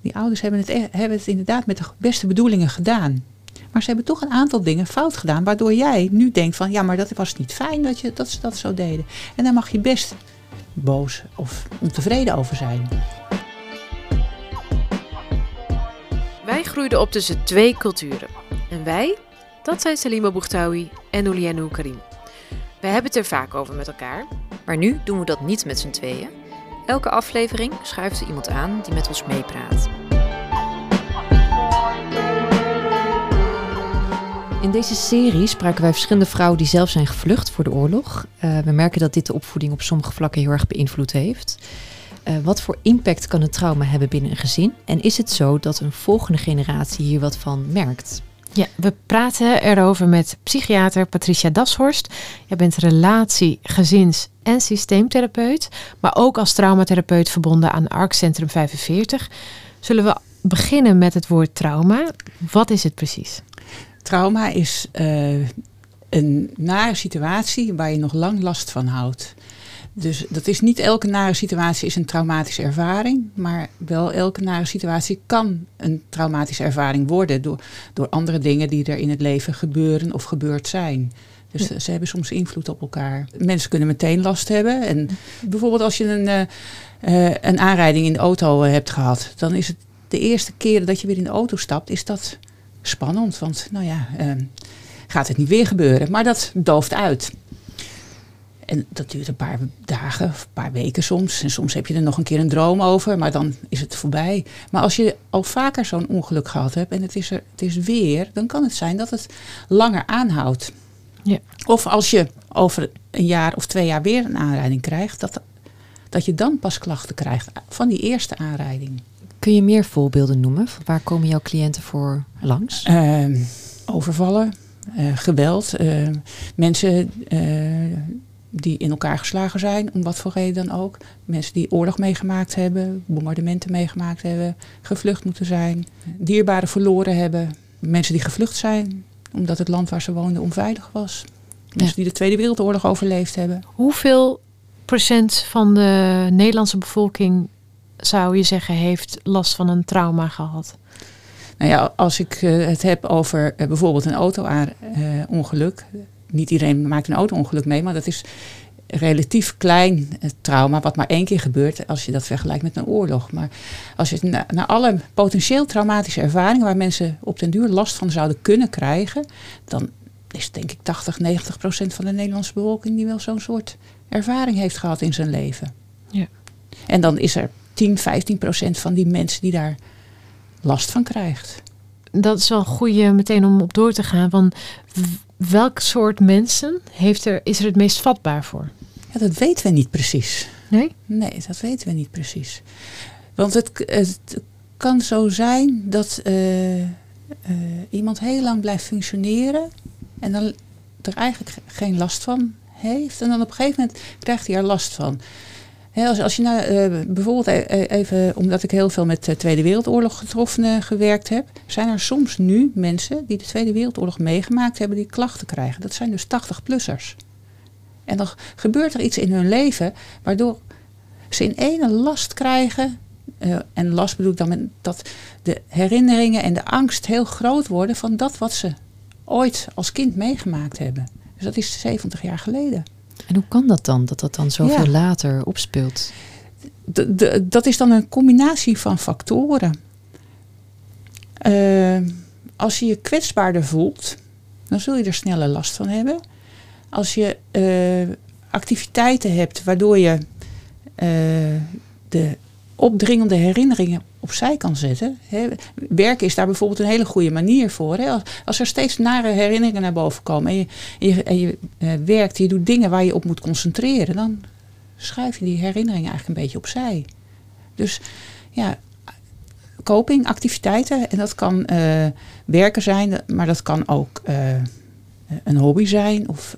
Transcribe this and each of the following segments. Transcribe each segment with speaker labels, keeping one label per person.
Speaker 1: Die ouders hebben het, e- hebben het inderdaad met de beste bedoelingen gedaan. Maar ze hebben toch een aantal dingen fout gedaan. Waardoor jij nu denkt van ja, maar dat was niet fijn dat, je, dat ze dat zo deden. En daar mag je best boos of ontevreden over zijn.
Speaker 2: Wij groeiden op tussen twee culturen. En wij, dat zijn Salima Bougtawi en Oulianou Karim. Wij hebben het er vaak over met elkaar. Maar nu doen we dat niet met z'n tweeën. Elke aflevering schuift er iemand aan die met ons meepraat. In deze serie spraken wij verschillende vrouwen die zelf zijn gevlucht voor de oorlog. Uh, we merken dat dit de opvoeding op sommige vlakken heel erg beïnvloed heeft. Uh, wat voor impact kan het trauma hebben binnen een gezin? En is het zo dat een volgende generatie hier wat van merkt?
Speaker 3: Ja, we praten erover met psychiater Patricia Dashorst. Jij bent relatie, gezins- en systeemtherapeut, maar ook als traumatherapeut verbonden aan ARC Centrum 45. Zullen we beginnen met het woord trauma? Wat is het precies?
Speaker 1: Trauma is uh, een nare situatie waar je nog lang last van houdt. Dus dat is niet elke nare situatie is een traumatische ervaring, maar wel elke nare situatie kan een traumatische ervaring worden door, door andere dingen die er in het leven gebeuren of gebeurd zijn. Dus ze hebben soms invloed op elkaar. Mensen kunnen meteen last hebben. En bijvoorbeeld als je een, uh, een aanrijding in de auto hebt gehad, dan is het de eerste keer dat je weer in de auto stapt, is dat spannend. Want nou ja, uh, gaat het niet weer gebeuren. Maar dat dooft uit. En dat duurt een paar dagen, een paar weken soms. En soms heb je er nog een keer een droom over, maar dan is het voorbij. Maar als je al vaker zo'n ongeluk gehad hebt en het is, er, het is weer, dan kan het zijn dat het langer aanhoudt. Ja. Of als je over een jaar of twee jaar weer een aanrijding krijgt, dat, dat je dan pas klachten krijgt van die eerste aanrijding.
Speaker 2: Kun je meer voorbeelden noemen? Waar komen jouw cliënten voor langs?
Speaker 1: Uh, overvallen, uh, geweld, uh, mensen uh, die in elkaar geslagen zijn, om wat voor reden dan ook. Mensen die oorlog meegemaakt hebben, bombardementen meegemaakt hebben, gevlucht moeten zijn, dierbaren verloren hebben. Mensen die gevlucht zijn omdat het land waar ze woonden onveilig was. Mensen ja. die de Tweede Wereldoorlog overleefd hebben.
Speaker 3: Hoeveel procent van de Nederlandse bevolking zou je zeggen heeft last van een trauma gehad?
Speaker 1: Nou ja, als ik uh, het heb over uh, bijvoorbeeld een auto-ongeluk. Niet iedereen maakt een auto-ongeluk mee, maar dat is relatief klein trauma, wat maar één keer gebeurt als je dat vergelijkt met een oorlog. Maar als je naar, naar alle potentieel traumatische ervaringen waar mensen op den duur last van zouden kunnen krijgen, dan is denk ik 80, 90 procent van de Nederlandse bevolking die wel zo'n soort ervaring heeft gehad in zijn leven. Ja. En dan is er 10, 15 procent van die mensen die daar last van krijgt.
Speaker 3: Dat is wel een goede meteen om op door te gaan. Want welk soort mensen heeft er, is er het meest vatbaar voor?
Speaker 1: Ja, dat weten we niet precies.
Speaker 3: Nee?
Speaker 1: Nee, dat weten we niet precies. Want het, het kan zo zijn dat uh, uh, iemand heel lang blijft functioneren en dan er eigenlijk geen last van heeft. En dan op een gegeven moment krijgt hij er last van. He, als, je nou, uh, bijvoorbeeld even, omdat ik heel veel met de Tweede Wereldoorlog getroffenen gewerkt heb, zijn er soms nu mensen die de Tweede Wereldoorlog meegemaakt hebben, die klachten krijgen. Dat zijn dus 80-plussers. En dan gebeurt er iets in hun leven waardoor ze in ene last krijgen. Uh, en last bedoel ik dan met dat de herinneringen en de angst heel groot worden van dat wat ze ooit als kind meegemaakt hebben. Dus dat is 70 jaar geleden.
Speaker 2: En hoe kan dat dan, dat dat dan zoveel ja. later opspeelt?
Speaker 1: Dat is dan een combinatie van factoren. Uh, als je je kwetsbaarder voelt, dan zul je er sneller last van hebben. Als je uh, activiteiten hebt waardoor je uh, de opdringende herinneringen opzij kan zetten. Hè. Werken is daar bijvoorbeeld een hele goede manier voor. Als, er steeds nare herinneringen naar boven komen en je, je, je uh, werkt, je doet dingen waar je op moet concentreren, dan schuif je die herinneringen eigenlijk een beetje opzij. Dus ja, coping, activiteiten, en dat kan uh, werken zijn, maar dat kan ook uh, een hobby zijn of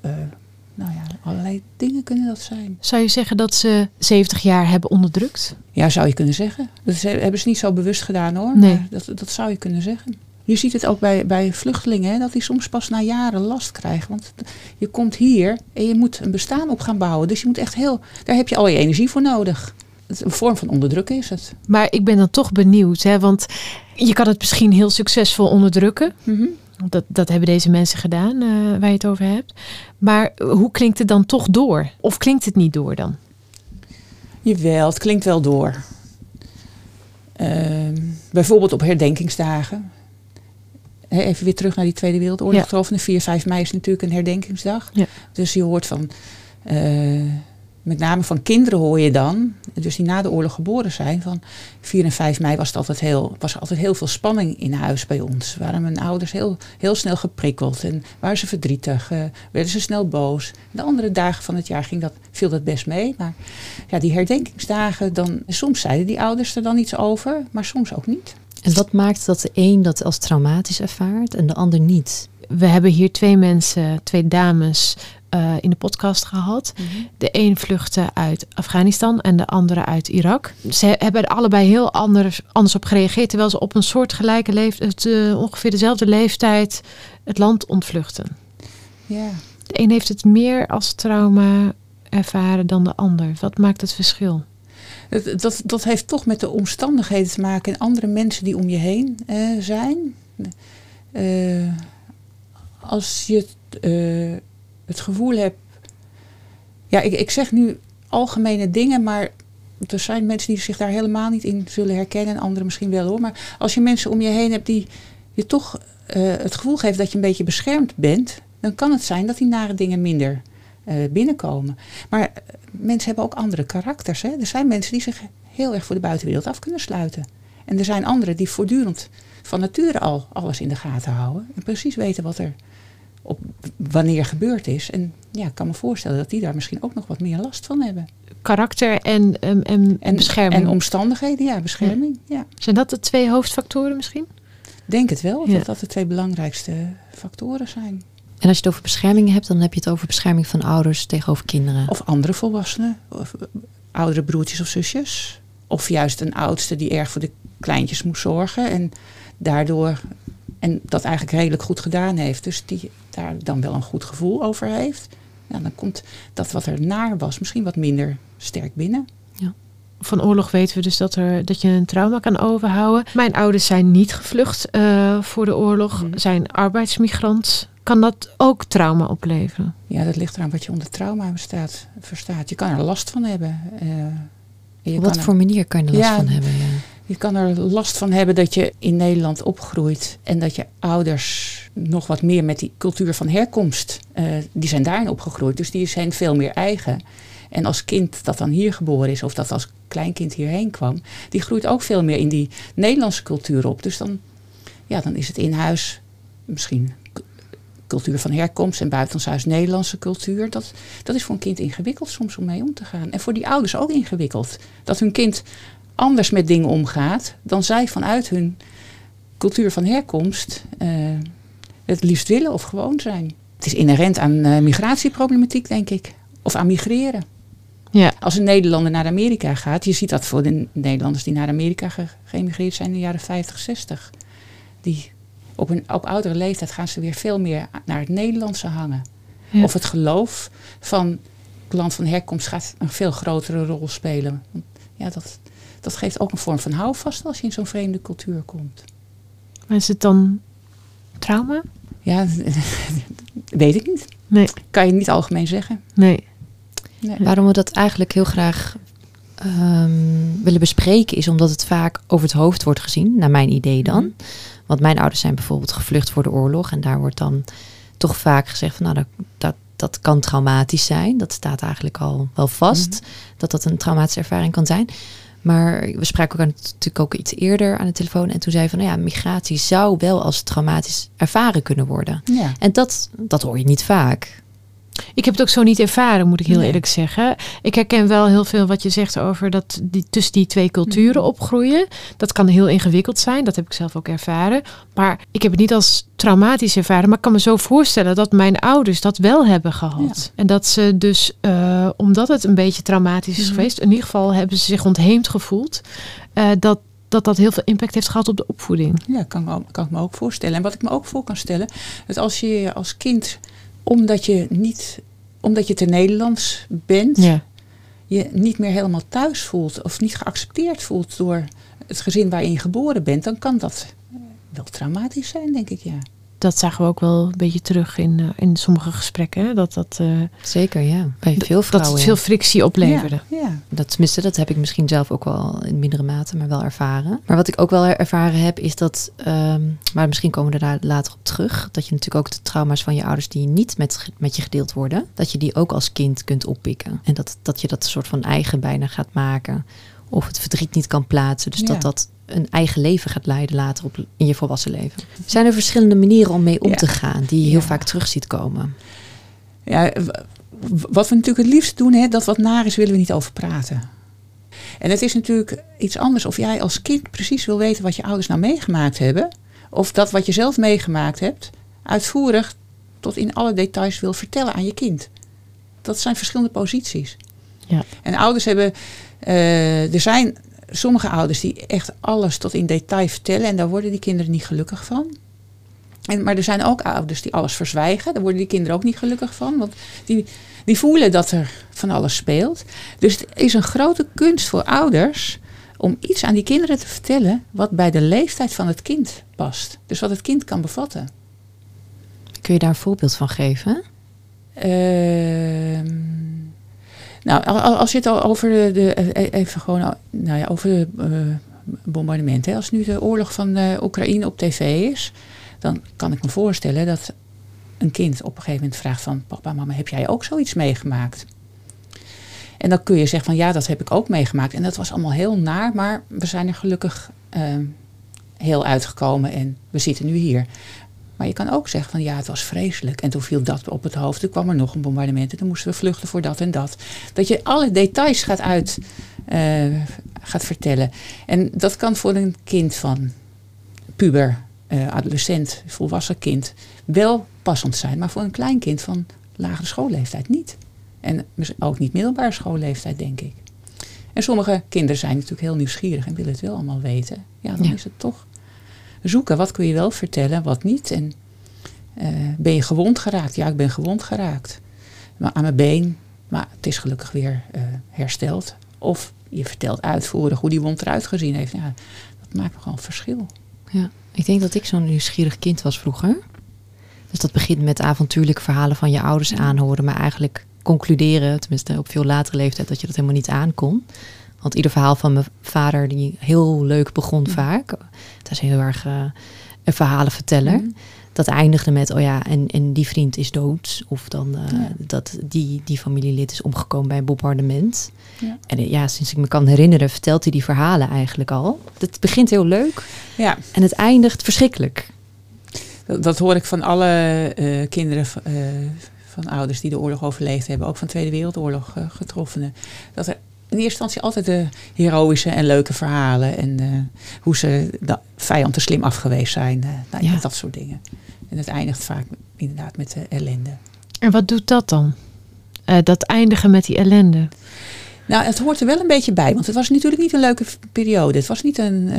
Speaker 1: nou ja, allerlei dingen kunnen dat zijn.
Speaker 3: Zou je zeggen dat ze 70 jaar hebben onderdrukt?
Speaker 1: Ja, zou je kunnen zeggen. Dat hebben ze niet zo bewust gedaan hoor.
Speaker 3: Nee.
Speaker 1: Maar dat, dat zou je kunnen zeggen. Je ziet het ook bij, bij vluchtelingen, hè, dat die soms pas na jaren last krijgen. Want je komt hier en je moet een bestaan op gaan bouwen. Dus je moet echt heel, daar heb je al je energie voor nodig. een vorm van onderdrukken is het.
Speaker 3: Maar ik ben dan toch benieuwd, hè, want je kan het misschien heel succesvol onderdrukken.
Speaker 1: Mhm.
Speaker 3: Dat, dat hebben deze mensen gedaan, eh, waar je het over hebt. Maar hoe klinkt het dan toch door? Of klinkt het niet door dan?
Speaker 1: Jawel, het klinkt wel door. Ehm, bijvoorbeeld op herdenkingsdagen. Even weer terug naar die Tweede Wereldoorlog.
Speaker 3: Ja.
Speaker 1: De 4, 5 mei is natuurlijk een herdenkingsdag.
Speaker 3: Ja.
Speaker 1: Dus je hoort van, eh, met name van kinderen hoor je dan, dus die na de oorlog geboren zijn, van 4 en 5 mei was, het altijd heel, was er altijd heel veel spanning in huis bij ons. Waren mijn ouders heel, heel snel geprikkeld en waren ze verdrietig, eh, werden ze snel boos. De andere dagen van het jaar ging dat, viel dat best mee. Maar ja, die herdenkingsdagen, dan, soms zeiden die ouders er dan iets over, maar soms ook niet.
Speaker 4: En wat maakt dat de een dat als traumatisch ervaart en de ander niet?
Speaker 3: We hebben hier twee mensen, twee dames eh, in de podcast gehad. De een vluchtte uit Afghanistan en de andere uit Irak. Ze hebben er allebei heel anders, anders op gereageerd, terwijl ze op een soortgelijke leeftijd, ongeveer dezelfde leeftijd, het land ontvluchten.
Speaker 1: Ja.
Speaker 3: De een heeft het meer als trauma ervaren dan de ander. Wat maakt het verschil?
Speaker 1: Dat, dat, dat heeft toch met de omstandigheden te maken en andere mensen die om je heen eh, zijn. Eh, als je eh, het gevoel hebt. Ja, ik, ik zeg nu algemene dingen, maar er zijn mensen die zich daar helemaal niet in zullen herkennen en anderen misschien wel hoor. Maar als je mensen om je heen hebt die je toch eh, het gevoel geven dat je een beetje beschermd bent, dan kan het zijn dat die nare dingen minder eh, binnenkomen. Maar eh, mensen hebben ook andere karakters. Hè? Er zijn mensen die zich heel erg voor de buitenwereld af kunnen sluiten. En er zijn anderen die voortdurend van nature al alles in de gaten houden. En precies weten wat er op wanneer gebeurd is. En ja, ik kan me voorstellen dat die daar misschien ook nog wat meer last van hebben.
Speaker 3: Karakter en, en, en,
Speaker 1: En,
Speaker 3: bescherming.
Speaker 1: en omstandigheden, ja, bescherming. Ja.
Speaker 3: Zijn dat de twee hoofdfactoren misschien?
Speaker 1: Denk het wel,
Speaker 3: Ja.
Speaker 1: dat dat de twee belangrijkste factoren zijn.
Speaker 4: En als je het over bescherming hebt, dan heb je het over bescherming van ouders tegenover kinderen.
Speaker 1: Of andere volwassenen, of eh, oudere broertjes of zusjes. Of juist een oudste die erg voor de kleintjes moest zorgen. En daardoor, en dat eigenlijk redelijk goed gedaan heeft. Dus die daar dan wel een goed gevoel over heeft. Ja, dan komt dat wat er naar was misschien wat minder sterk binnen.
Speaker 3: Van oorlog weten we dus dat, er, dat je een trauma kan overhouden. Mijn ouders zijn niet gevlucht eh, voor de oorlog,
Speaker 1: Mhm.
Speaker 3: zijn arbeidsmigrant. Kan dat ook trauma opleveren?
Speaker 1: Ja, dat ligt eraan wat je onder trauma bestaat, verstaat. Je kan er last van hebben. eh,
Speaker 4: Op
Speaker 1: kan
Speaker 4: wat
Speaker 1: er-
Speaker 4: voor manier kan je er last
Speaker 1: Ja,
Speaker 4: van hebben? Ja.
Speaker 1: Je kan er last van hebben dat je in Nederland opgroeit en dat je ouders nog wat meer met die cultuur van herkomst, eh, die zijn daarin opgegroeid. Dus die zijn veel meer eigen. En als kind dat dan hier geboren is of dat als kleinkind hierheen kwam, die groeit ook veel meer in die Nederlandse cultuur op. Dus dan, ja, dan is het in huis misschien cultuur van herkomst en buitenshuis Nederlandse cultuur. Dat, dat is voor een kind ingewikkeld soms om mee om te gaan. En voor die ouders ook ingewikkeld. Dat hun kind anders met dingen omgaat dan zij vanuit hun cultuur van herkomst eh, het liefst willen of gewoon zijn. Het is inherent aan eh, migratieproblematiek, denk ik. Of aan migreren.
Speaker 3: Ja.
Speaker 1: Als een Nederlander naar Amerika gaat, je ziet dat voor de Nederlanders die naar Amerika ge- geëmigreerd zijn in de jaren 50, 60. Die op een op oudere leeftijd gaan ze weer veel meer naar het Nederlandse hangen.
Speaker 3: Ja.
Speaker 1: Of het geloof van het land van herkomst gaat een veel grotere rol spelen. Ja, dat, dat geeft ook een vorm van houvast als je in zo'n vreemde cultuur komt.
Speaker 3: Maar is het dan trauma?
Speaker 1: Ja, weet ik niet.
Speaker 3: Nee,
Speaker 1: Kan je niet algemeen zeggen.
Speaker 3: nee.
Speaker 1: Nee.
Speaker 4: Waarom we dat eigenlijk heel graag ehm, willen bespreken, is omdat het vaak over het hoofd wordt gezien, naar mijn idee dan.
Speaker 1: Mhm.
Speaker 4: Want mijn ouders zijn bijvoorbeeld gevlucht voor de oorlog. En daar wordt dan toch vaak gezegd van nou, dat, dat, dat kan traumatisch zijn. Dat staat eigenlijk al wel vast. Dat dat een traumatische ervaring kan zijn. Maar we spraken elkaar natuurlijk ook iets eerder aan de telefoon. En toen zei van nou ja, migratie zou wel als traumatisch ervaren kunnen worden.
Speaker 1: Ja.
Speaker 4: En dat, dat hoor je niet vaak.
Speaker 3: Ik heb het ook zo niet ervaren, moet ik heel
Speaker 1: Nee.
Speaker 3: eerlijk zeggen. Ik herken wel heel veel wat je zegt over dat die tussen die twee culturen
Speaker 1: Mhm.
Speaker 3: opgroeien. Dat kan heel ingewikkeld zijn. Dat heb ik zelf ook ervaren. Maar ik heb het niet als traumatisch ervaren. Maar ik kan me zo voorstellen dat mijn ouders dat wel hebben gehad. En dat ze dus, eh, omdat het een beetje traumatisch is
Speaker 1: Mhm.
Speaker 3: geweest, in ieder geval hebben ze zich ontheemd gevoeld. eh, dat, dat dat heel veel impact heeft gehad op de opvoeding.
Speaker 1: Ja, kan, ik me ook- kan ik me ook voorstellen. En wat ik me ook voor kan stellen, dat als je als kind, omdat je niet, omdat je te Nederlands bent,
Speaker 3: Ja.
Speaker 1: je niet meer helemaal thuis voelt of niet geaccepteerd voelt door het gezin waarin je geboren bent, dan kan dat wel traumatisch zijn, denk ik, ja
Speaker 3: dat zagen we ook wel een beetje terug in, uh, in sommige gesprekken. Hè? Dat dat. Uh,
Speaker 4: Zeker, ja. Bij veel vrouwen.
Speaker 3: Dat het veel frictie opleverde.
Speaker 4: Ja, ja. Dat, tenminste, dat heb ik misschien zelf ook wel in mindere mate, maar wel ervaren. Maar wat ik ook wel ervaren heb, is dat. Um, maar misschien komen we daar later op terug. Dat je natuurlijk ook de trauma's van je ouders die niet met, met je gedeeld worden, dat je die ook als kind kunt oppikken. En dat, dat je dat een soort van eigen bijna gaat maken. Of het verdriet niet kan plaatsen. Dus dat dat een eigen leven gaat leiden later op, in je volwassen leven. Zijn er verschillende manieren om mee om te gaan die je heel vaak terug ziet komen?
Speaker 1: Ja, wat we natuurlijk het liefst doen, hè, dat wat naar is, willen we niet over praten. En het is natuurlijk iets anders of jij als kind precies wil weten wat je ouders nou meegemaakt hebben. Of dat wat je zelf meegemaakt hebt, uitvoerig tot in alle details wil vertellen aan je kind. Dat zijn verschillende posities. Ja. En ouders hebben, uh, er zijn sommige ouders die echt alles tot in detail vertellen en daar worden die kinderen niet gelukkig van. En, maar er zijn ook ouders die alles verzwijgen. Daar worden die kinderen ook niet gelukkig van. Want die, die voelen dat er van alles speelt. Dus het is een grote kunst voor ouders om iets aan die kinderen te vertellen wat bij de leeftijd van het kind past. Dus wat het kind kan bevatten.
Speaker 4: Kun je daar een voorbeeld van geven?
Speaker 1: Uh, nou, als je het al over de, de e-, even gewoon, nou ja, over de uh, bombardementen. Als nu de oorlog van Oekraïne op tv is, dan kan ik me voorstellen dat een kind op een gegeven moment vraagt van papa, mama, heb jij ook zoiets meegemaakt? En dan kun je zeggen van ja, dat heb ik ook meegemaakt. En dat was allemaal heel naar, maar we zijn er gelukkig heel uitgekomen en we zitten nu hier. Maar je kan ook zeggen van ja, het was vreselijk. En toen viel dat op het hoofd. Toen kwam er nog een bombardement. En toen moesten we vluchten voor dat en dat. Dat je alle details gaat uit uh, gaat vertellen. En dat kan voor een kind van puber, uh, adolescent, volwassen kind wel passend zijn. Maar voor een klein kind van lagere schoolleeftijd niet. En ook niet middelbare schoolleeftijd, denk ik. En sommige kinderen zijn natuurlijk heel nieuwsgierig en willen het wel allemaal weten. Ja, dan is het toch zoeken. Wat kun je wel vertellen, wat niet. En uh, ben je gewond geraakt? Ja, ik ben gewond geraakt. Maar aan mijn been. Maar het is gelukkig weer uh, hersteld. Of je vertelt uitvoerig hoe die wond eruit gezien heeft. Ja, dat maakt nogal verschil.
Speaker 4: Ja, ik denk dat ik zo'n nieuwsgierig kind was vroeger. Dus dat begint met avontuurlijke verhalen van je ouders aanhoren. Maar eigenlijk concluderen, tenminste op veel latere leeftijd, dat je dat helemaal niet aankon. Want ieder verhaal van mijn vader, die heel leuk begon vaak. Het is heel erg uh, een verhalenverteller. Mm. Dat eindigde met, oh ja, en, en die vriend is dood. Of dan uh, dat die, die familielid is omgekomen bij een bombardement. Ja. En uh, ja, sinds ik me kan herinneren, vertelt hij die verhalen eigenlijk al. Het begint heel leuk. Ja. En het eindigt verschrikkelijk.
Speaker 1: Dat, dat hoor ik van alle kinderen van ouders die de oorlog overleefd hebben. Ook van de Tweede Wereldoorlog getroffenen. Dat er in eerste instantie altijd de heroïsche en leuke verhalen. En uh, hoe ze de vijand te slim afgeweest zijn. Uh, nou, ja. Dat soort dingen. En het eindigt vaak inderdaad met de ellende.
Speaker 3: En wat doet dat dan? Uh, dat eindigen met die ellende?
Speaker 1: Nou, het hoort er wel een beetje bij. Want het was natuurlijk niet een leuke periode. Het was niet een,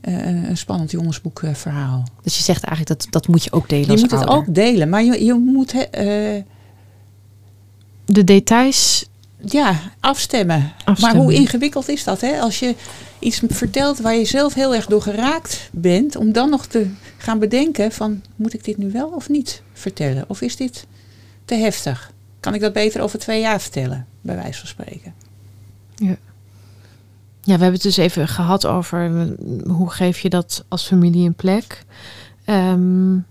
Speaker 1: een spannend jongensboekverhaal.
Speaker 4: Dus je zegt eigenlijk dat dat moet je ook delen
Speaker 1: Je moet het ook delen. Maar je, je moet...
Speaker 3: de details
Speaker 1: ja, afstemmen. Maar hoe ingewikkeld is dat? Hè? Als je iets vertelt waar je zelf heel erg door geraakt bent, om dan nog te gaan bedenken van moet ik dit nu wel of niet vertellen? Of is dit te heftig? Kan ik dat beter over twee jaar vertellen, bij wijze van spreken?
Speaker 3: Ja. Ja, we hebben het dus even gehad over hoe geef je dat als familie een plek. Um,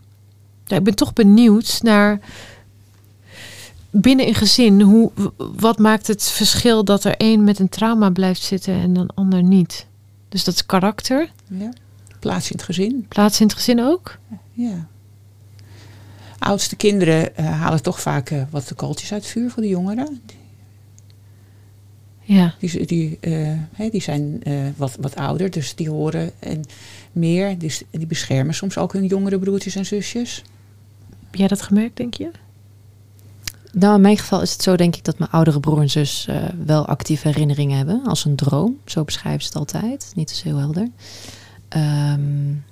Speaker 3: ja, ik ben toch benieuwd naar binnen een gezin, hoe, wat maakt het verschil dat er één met een trauma blijft zitten en een ander niet? Dus dat is karakter.
Speaker 1: Ja. Plaats in het gezin.
Speaker 3: Plaats in het gezin ook?
Speaker 1: Ja. Oudste kinderen uh, halen toch vaak uh, wat de kooltjes uit het vuur voor de jongeren. Ja. Die, die, uh, die zijn wat, wat ouder, dus die horen en meer. Dus die beschermen soms ook hun jongere broertjes en zusjes.
Speaker 3: Heb jij dat gemerkt, denk je?
Speaker 4: Nou, in mijn geval is het zo, denk ik, dat mijn oudere broer en zus uh, wel actieve herinneringen hebben. Als een droom. Zo beschrijven ze het altijd. Niet zo heel helder. Um,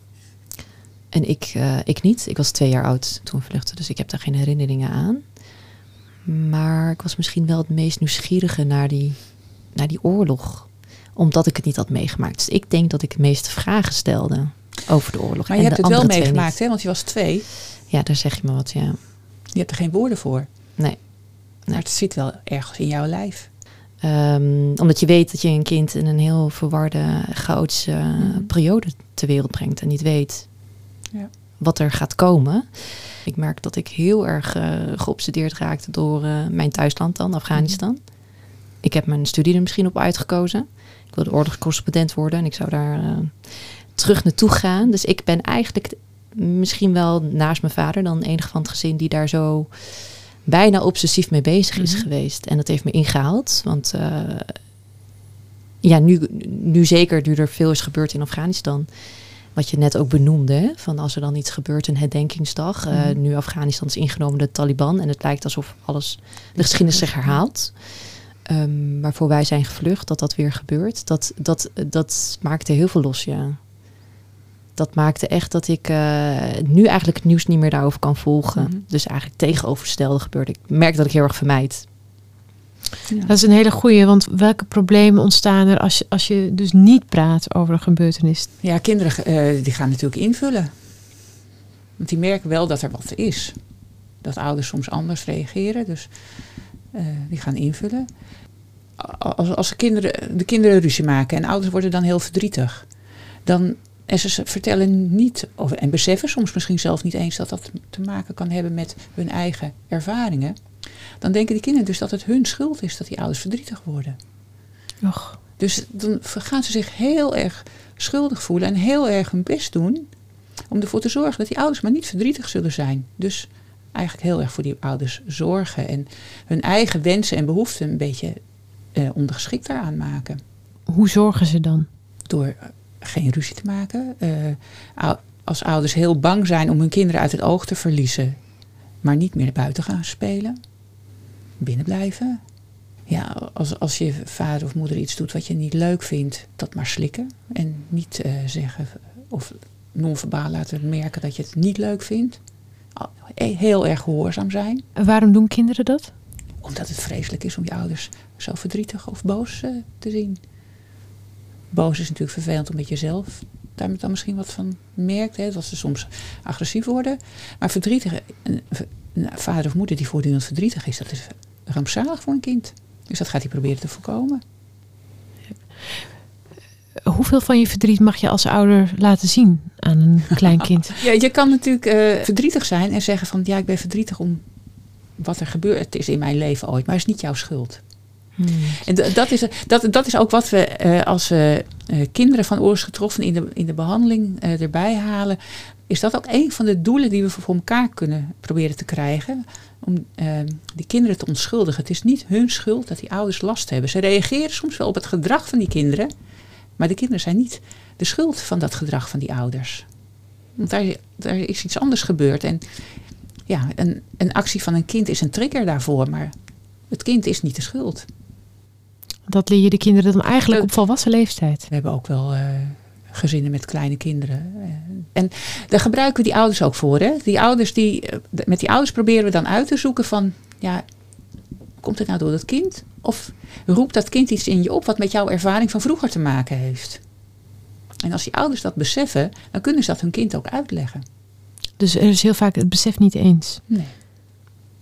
Speaker 4: en ik, uh, ik niet. Ik was twee jaar oud toen vluchtte, dus ik heb daar geen herinneringen aan. Maar ik was misschien wel het meest nieuwsgierige naar die, naar die oorlog. Omdat ik het niet had meegemaakt. Dus ik denk dat ik de meeste vragen stelde over de oorlog.
Speaker 1: Maar je
Speaker 4: en
Speaker 1: hebt het wel meegemaakt, hè? Want je was twee.
Speaker 4: Ja, daar zeg je me wat, ja.
Speaker 1: Je hebt er geen woorden voor.
Speaker 4: Nee.
Speaker 1: Maar het zit wel ergens in jouw lijf.
Speaker 4: Ehm, omdat je weet dat je een kind in een heel verwarde, chaotische
Speaker 1: Mhm.
Speaker 4: periode ter wereld brengt. En niet weet
Speaker 1: Ja.
Speaker 4: wat er gaat komen. Ik merk dat ik heel erg eh, geobsedeerd raakte door eh, mijn thuisland dan, Afghanistan.
Speaker 1: Mhm.
Speaker 4: Ik heb mijn studie er misschien op uitgekozen. Ik wilde oorlogscorrespondent worden en ik zou daar eh, terug naartoe gaan. Dus ik ben eigenlijk misschien wel naast mijn vader dan enig van het gezin die daar zo bijna obsessief mee bezig is
Speaker 1: Mhm.
Speaker 4: geweest. En dat heeft me ingehaald. Want eh, ja, nu, nu zeker, nu er veel is gebeurd in Afghanistan. Wat je net ook benoemde, hè, van als er dan iets gebeurt, een herdenkingsdag. eh,
Speaker 1: Mhm.
Speaker 4: nu Afghanistan is ingenomen door de Taliban en het lijkt alsof alles, de geschiedenis zich herhaalt. Ehm, waarvoor wij zijn gevlucht, dat dat weer gebeurt. Dat, dat, dat maakte heel veel los, ja. Dat maakte echt dat ik eh, nu eigenlijk het nieuws niet meer daarover kan volgen.
Speaker 1: Mhm.
Speaker 4: Dus eigenlijk tegenovergestelde gebeurde. Ik merk dat ik heel erg vermijd.
Speaker 3: Dat is een hele goeie, want welke problemen ontstaan er als je, als je dus niet praat over een gebeurtenis?
Speaker 1: Ja, kinderen eh, die gaan natuurlijk invullen. Want die merken wel dat er wat is. Dat ouders soms anders reageren. Dus eh, die gaan invullen. Als, als de, kinderen, de kinderen ruzie maken en ouders worden dan heel verdrietig. Dan, en ze vertellen niet, of, en beseffen soms misschien zelf niet eens dat dat te maken kan hebben met hun eigen ervaringen. Dan denken die kinderen dus dat het hun schuld is dat die ouders verdrietig worden.
Speaker 3: Och,
Speaker 1: Dus dan gaan ze zich heel erg schuldig voelen en heel erg hun best doen om ervoor te zorgen dat die ouders maar niet verdrietig zullen zijn. Dus eigenlijk heel erg voor die ouders zorgen en hun eigen wensen en behoeften een beetje eh, ondergeschikt daaraan maken.
Speaker 3: hoe zorgen ze dan?
Speaker 1: Door geen ruzie te maken. eh, als ouders heel bang zijn om hun kinderen uit het oog te verliezen, maar niet meer naar buiten gaan spelen. Binnen blijven. Ja, als, als je vader of moeder iets doet wat je niet leuk vindt, dat maar slikken. En niet eh, zeggen of non-verbaal laten merken dat je het niet leuk vindt. Heel erg gehoorzaam zijn.
Speaker 3: En waarom doen kinderen dat?
Speaker 1: Omdat het vreselijk is om je ouders zo verdrietig of boos eh, te zien. Boos is natuurlijk vervelend omdat je zelf daar dan misschien wat van merkt. Hè, dat ze soms agressief worden. Maar verdrietig, een, een vader of moeder die voortdurend verdrietig is, dat is rampzalig voor een kind. Dus dat gaat hij proberen te voorkomen.
Speaker 3: Hoeveel van je verdriet mag je als ouder laten zien aan een klein kind?
Speaker 1: Ja, je kan natuurlijk eh, verdrietig zijn en zeggen van ja, ik ben verdrietig om wat er gebeurd is in mijn leven ooit. Maar het is niet jouw schuld. En dat is, dat, dat is ook wat we eh, als eh, kinderen van oorlogsgetroffen in de, in de behandeling eh, erbij halen. Is dat ook een van de doelen die we voor elkaar kunnen proberen te krijgen? Om eh, die kinderen te onschuldigen. Het is niet hun schuld dat die ouders last hebben. Ze reageren soms wel op het gedrag van die kinderen. Maar de kinderen zijn niet de schuld van dat gedrag van die ouders. Want daar, daar is iets anders gebeurd. En ja, een, een actie van een kind is een trigger daarvoor. Maar het kind is niet de schuld.
Speaker 3: Dat leer je de kinderen dan eigenlijk op volwassen leeftijd.
Speaker 1: We hebben ook wel eh, gezinnen met kleine kinderen. Eh, en daar gebruiken we die ouders ook voor. Hè? Die ouders die, eh, met die ouders proberen we dan uit te zoeken van... Ja, komt het nou door dat kind? Of roept dat kind iets in je op wat met jouw ervaring van vroeger te maken heeft? En als die ouders dat beseffen, dan kunnen ze dat hun kind ook uitleggen.
Speaker 3: Dus er is heel vaak het besef niet eens.
Speaker 1: Nee.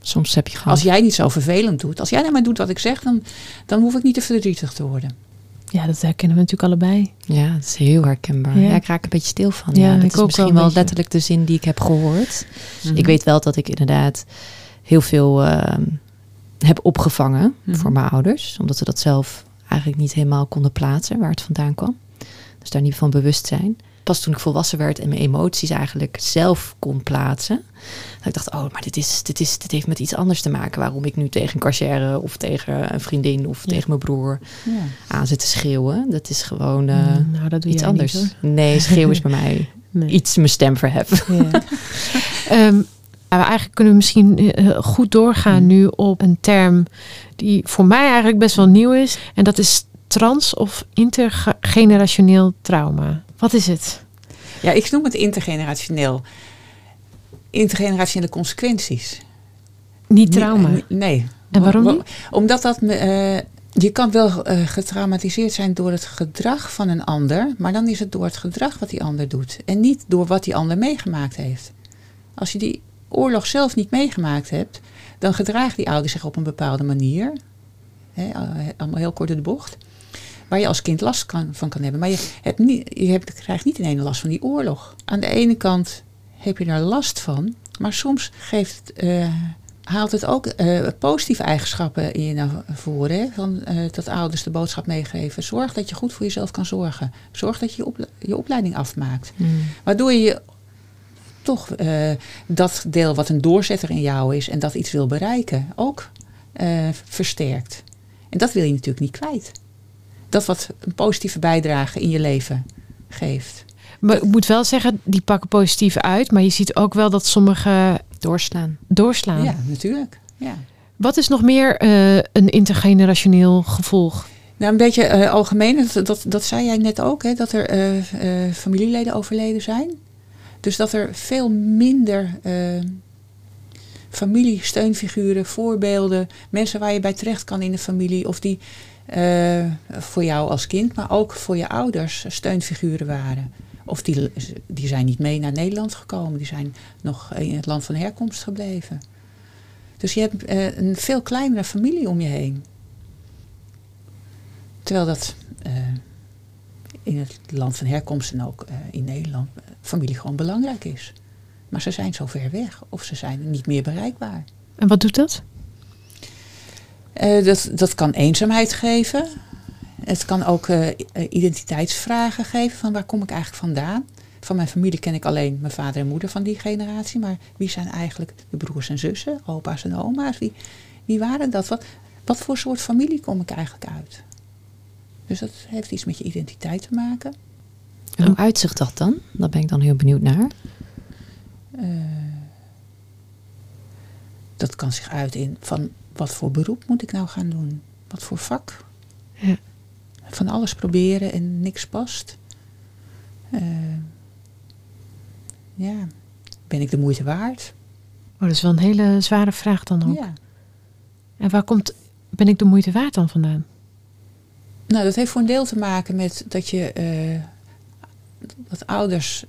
Speaker 4: Soms heb je gewoon...
Speaker 1: Als jij niet zo vervelend doet, als jij nou maar doet wat ik zeg, dan, dan hoef ik niet te verdrietig te worden.
Speaker 3: Ja, dat herkennen we natuurlijk allebei.
Speaker 4: Ja, dat is heel herkenbaar.
Speaker 3: Ja.
Speaker 4: Ja. ik raak een beetje stil van.
Speaker 3: Ja,
Speaker 4: Ja,
Speaker 3: ik
Speaker 4: dat is
Speaker 3: ook
Speaker 4: misschien
Speaker 3: wel beetje.
Speaker 4: letterlijk de zin die ik heb gehoord.
Speaker 1: Mhm.
Speaker 4: Ik weet wel dat ik inderdaad heel veel ehm, heb opgevangen
Speaker 1: Mhm.
Speaker 4: voor mijn ouders. Omdat ze dat zelf eigenlijk niet helemaal konden plaatsen waar het vandaan kwam. Dus daar niet van bewust zijn. Pas toen ik volwassen werd en mijn emoties eigenlijk zelf kon plaatsen. Dat ik dacht, oh, maar dit, is, dit, is, dit heeft met iets anders te maken. Waarom ik nu tegen een cashier of tegen een vriendin of
Speaker 3: Ja.
Speaker 4: tegen mijn broer
Speaker 1: Ja.
Speaker 4: aan zit te schreeuwen. Dat is gewoon eh,
Speaker 3: Mm, nou, dat doe
Speaker 4: iets anders.
Speaker 3: Niet,
Speaker 4: nee, schreeuwen is bij mij.
Speaker 3: Nee.
Speaker 4: iets mijn stem verheffen.
Speaker 3: Ja. Ehm, nou, eigenlijk kunnen we misschien eh, goed doorgaan
Speaker 1: Mm.
Speaker 3: nu op een term die voor mij eigenlijk best wel nieuw is. En dat is trans- of intergenerationeel trauma. Wat is het?
Speaker 1: Ja, ik noem het intergenerationeel. Intergenerationele consequenties.
Speaker 3: Niet trauma?
Speaker 1: Nee. nee.
Speaker 3: En waarom niet?
Speaker 1: Omdat dat... Uh, je kan wel uh, getraumatiseerd zijn door het gedrag van een ander, maar dan is het door het gedrag wat die ander doet en niet door wat die ander meegemaakt heeft. Als je die oorlog zelf niet meegemaakt hebt, dan gedragen die ouders zich op een bepaalde manier. Hè, allemaal heel kort in de bocht. Waar je als kind last kan, van kan hebben. Maar je, hebt niet, je hebt, krijgt niet ineens last van die oorlog. Aan de ene kant heb je daar last van. Maar soms geeft, uh, haalt het ook uh, positieve eigenschappen in je naar voren. Hè? Van, uh, dat ouders de boodschap meegeven. Zorg dat je goed voor jezelf kan zorgen. Zorg dat je je, op, je opleiding afmaakt. Hmm. Waardoor je toch dat deel wat een doorzetter in jou is en dat iets wil bereiken, ook versterkt. En dat wil je natuurlijk niet kwijt. Dat wat een positieve bijdrage in je leven geeft.
Speaker 3: Maar ik moet wel zeggen, die pakken positief uit. Maar je ziet ook wel dat sommige
Speaker 4: doorslaan.
Speaker 3: Doorslaan.
Speaker 1: Ja, natuurlijk. Ja.
Speaker 3: Wat is nog meer uh, een intergenerationeel gevolg?
Speaker 1: Nou, een beetje uh, algemeen, dat, dat, dat, zei jij net ook, hè, dat er uh, familieleden overleden zijn. Dus dat er veel minder familie, steunfiguren, voorbeelden, mensen waar je bij terecht kan in de familie, of die voor jou als kind, maar ook voor je ouders steunfiguren waren. Of die, die zijn niet mee naar Nederland gekomen. Die zijn nog in het land van herkomst gebleven. Dus je hebt uh, een veel kleinere familie om je heen. Terwijl dat uh, in het land van herkomst en ook in Nederland familie gewoon belangrijk is. Maar ze zijn zo ver weg of ze zijn niet meer bereikbaar.
Speaker 3: En wat doet dat?
Speaker 1: Dat, dat kan eenzaamheid geven. Het kan ook uh, identiteitsvragen geven van waar kom ik eigenlijk vandaan. Van mijn familie ken ik alleen mijn vader en moeder van die generatie. Maar wie zijn eigenlijk de broers en zussen, opa's en oma's? Wie, wie waren dat? Wat, wat voor soort familie kom ik eigenlijk uit? Dus dat heeft iets met je identiteit te maken.
Speaker 4: En hoe uitzicht dat dan? Daar ben ik dan heel benieuwd naar. Uh,
Speaker 1: dat kan zich uit in van wat voor beroep moet ik nou gaan doen? Wat voor vak? Ja van alles proberen en niks past. Uh, ja, ben ik de moeite waard?
Speaker 3: Oh, dat is wel een hele zware vraag dan ook. Ja. En waar komt, ben ik de moeite waard dan vandaan?
Speaker 1: Nou, dat heeft voor een deel te maken met dat je, uh, dat ouders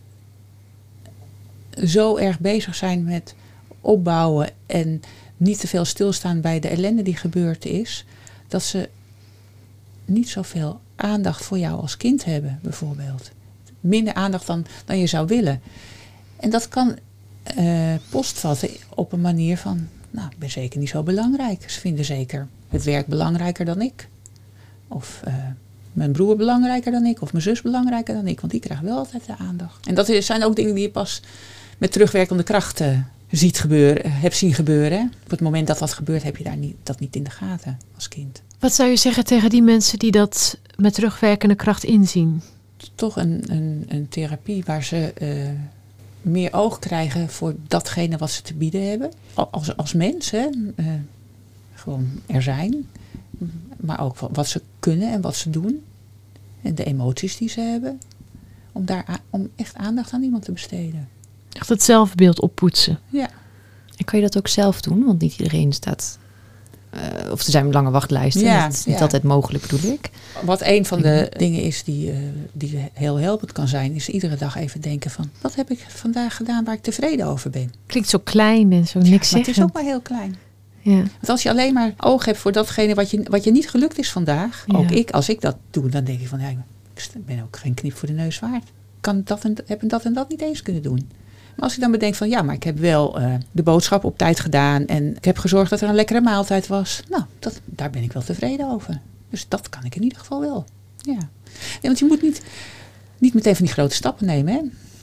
Speaker 1: zo erg bezig zijn met opbouwen en niet te veel stilstaan bij de ellende die gebeurd is, dat ze niet zoveel aandacht voor jou als kind hebben, bijvoorbeeld. Minder aandacht dan, dan je zou willen. En dat kan uh, postvatten op een manier van, nou, ik ben zeker niet zo belangrijk. Ze vinden zeker het werk belangrijker dan ik. Of uh, mijn broer belangrijker dan ik. Of mijn zus belangrijker dan ik. Want die krijgt wel altijd de aandacht. En dat zijn ook dingen die je pas met terugwerkende krachten ziet gebeuren, hebt zien gebeuren. Op het moment dat dat gebeurt, heb je daar niet, dat niet in de gaten als kind.
Speaker 3: Wat zou je zeggen tegen die mensen die dat met terugwerkende kracht inzien?
Speaker 1: Toch een, een, een therapie waar ze uh, meer oog krijgen voor datgene wat ze te bieden hebben. Als, als mens, hè. Uh, gewoon er zijn. Maar ook wat ze kunnen en wat ze doen. En de emoties die ze hebben. Om, daar, om echt aandacht aan iemand te besteden.
Speaker 3: Echt het zelfbeeld oppoetsen.
Speaker 1: Ja.
Speaker 4: En kan je dat ook zelf doen? Want niet iedereen staat uh, of er zijn lange wachtlijsten. Ja, dat is niet altijd mogelijk, bedoel ik.
Speaker 1: Wat een van de dingen is die, uh, die heel helpend kan zijn, is iedere dag even denken van wat heb ik vandaag gedaan waar ik tevreden over ben.
Speaker 3: Klinkt zo klein en zo niks
Speaker 1: ja, Het is ook maar heel klein. Ja. Want als je alleen maar oog hebt voor datgene wat je, wat je niet gelukt is vandaag, ook ik, als ik dat doe, dan denk ik van ja, ik ben ook geen knip voor de neus waard. Kan dat en, heb dat en dat niet eens kunnen doen. Maar als ik dan bedenk van ja, maar ik heb wel uh, de boodschap op tijd gedaan en ik heb gezorgd dat er een lekkere maaltijd was. Nou, dat, daar ben ik wel tevreden over. Dus dat kan ik in ieder geval wel. Ja. Want je moet niet, niet meteen van die grote stappen nemen. Hè?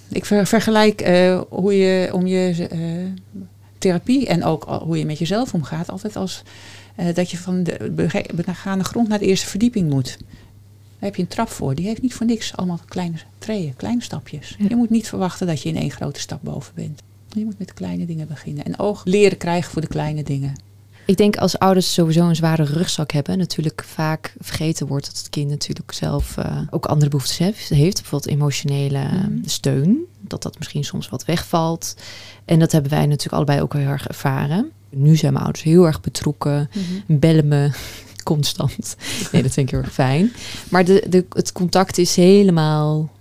Speaker 1: Ik vergelijk uh, hoe je om je uh, therapie en ook hoe je met jezelf omgaat, altijd als dat je van de begane grond naar de eerste verdieping moet. Heb je een trap voor. Die heeft niet voor niks allemaal kleine treden, kleine stapjes. Je moet niet verwachten dat je in één grote stap boven bent. Je moet met kleine dingen beginnen. En oog leren krijgen voor de kleine dingen.
Speaker 4: Ik denk als ouders sowieso een zware rugzak hebben, natuurlijk vaak vergeten wordt dat het kind natuurlijk zelf uh, ook andere behoeftes heeft. heeft bijvoorbeeld emotionele mhm. steun. Dat dat misschien soms wat wegvalt. En dat hebben wij natuurlijk allebei ook heel erg ervaren. Nu zijn mijn ouders heel erg betrokken,
Speaker 1: Mhm.
Speaker 4: bellen me constant. Nee, dat vind ik heel erg fijn. Maar de, de, het contact is helemaal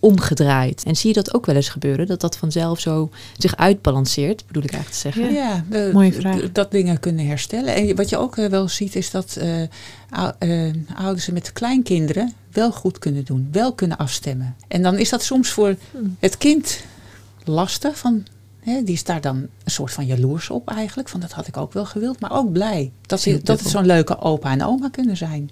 Speaker 4: omgedraaid. En zie je dat ook wel eens gebeuren? Dat dat vanzelf zo zich uitbalanceert, bedoel ik eigenlijk te zeggen.
Speaker 1: Ja, de-
Speaker 3: Mooie vraag.
Speaker 1: dat dingen kunnen herstellen. En wat je ook eh, wel ziet is dat eh, eh, ouders met kleinkinderen wel goed kunnen doen. Wel kunnen afstemmen. En dan is dat soms voor
Speaker 3: Hmm.
Speaker 1: het kind lastig. Van, hè, die is daar dan een soort van jaloers op eigenlijk. Van dat had ik ook wel gewild. Maar ook blij dat, die- dat het zo'n leuke opa en oma kunnen zijn.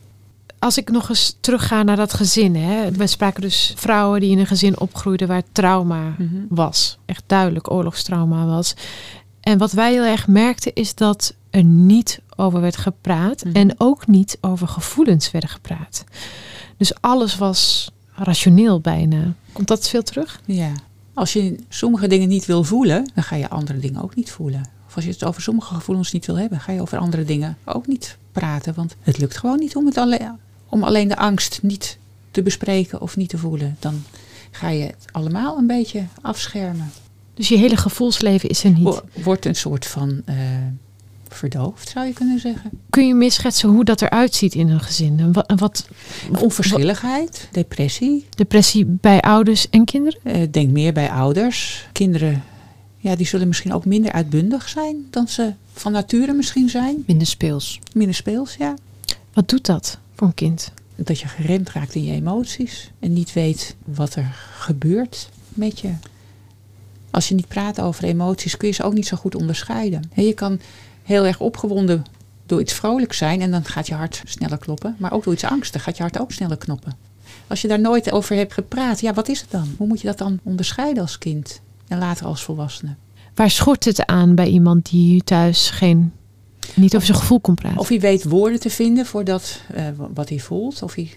Speaker 3: Als ik nog eens terugga naar dat gezin. Hè. We spraken dus vrouwen die in een gezin opgroeiden waar trauma was. Echt duidelijk oorlogstrauma was. En wat wij heel erg merkten is dat er niet over werd gepraat.
Speaker 1: Mhm.
Speaker 3: En ook niet over gevoelens werden gepraat. Dus alles was rationeel bijna. Komt dat veel terug?
Speaker 1: Ja. Als je sommige dingen niet wil voelen, dan ga je andere dingen ook niet voelen. Of als je het over sommige gevoelens niet wil hebben, ga je over andere dingen ook niet praten. Want het lukt gewoon niet om, het alleen, om alleen de angst niet te bespreken of niet te voelen. Dan ga je het allemaal een beetje afschermen.
Speaker 3: Dus je hele gevoelsleven is er niet.
Speaker 1: Wo- Wordt een soort van eh, verdoofd, zou je kunnen zeggen.
Speaker 3: Kun je meer schetsen hoe dat eruit ziet in een gezin? En wat, wat
Speaker 1: Onverschilligheid, depressie.
Speaker 3: depressie bij ouders en kinderen?
Speaker 1: Eh, denk meer bij ouders. Kinderen, ja, die zullen misschien ook minder uitbundig zijn dan ze van nature misschien zijn.
Speaker 4: Minder speels.
Speaker 1: Minder speels, ja.
Speaker 3: Wat doet dat voor een kind?
Speaker 1: Dat je geremd raakt in je emoties en niet weet wat er gebeurt met je. Als je niet praat over emoties, kun je ze ook niet zo goed onderscheiden. En je kan heel erg opgewonden door iets vrolijks zijn en dan gaat je hart sneller kloppen. Maar ook door iets angstig gaat je hart ook sneller knoppen. Als je daar nooit over hebt gepraat, ja, wat is het dan? Hoe moet je dat dan onderscheiden als kind en later als volwassene?
Speaker 3: Waar schort het aan bij iemand die thuis geen, niet over zijn gevoel kon praten?
Speaker 1: Of hij weet woorden te vinden voor dat, eh, wat hij voelt. Of hij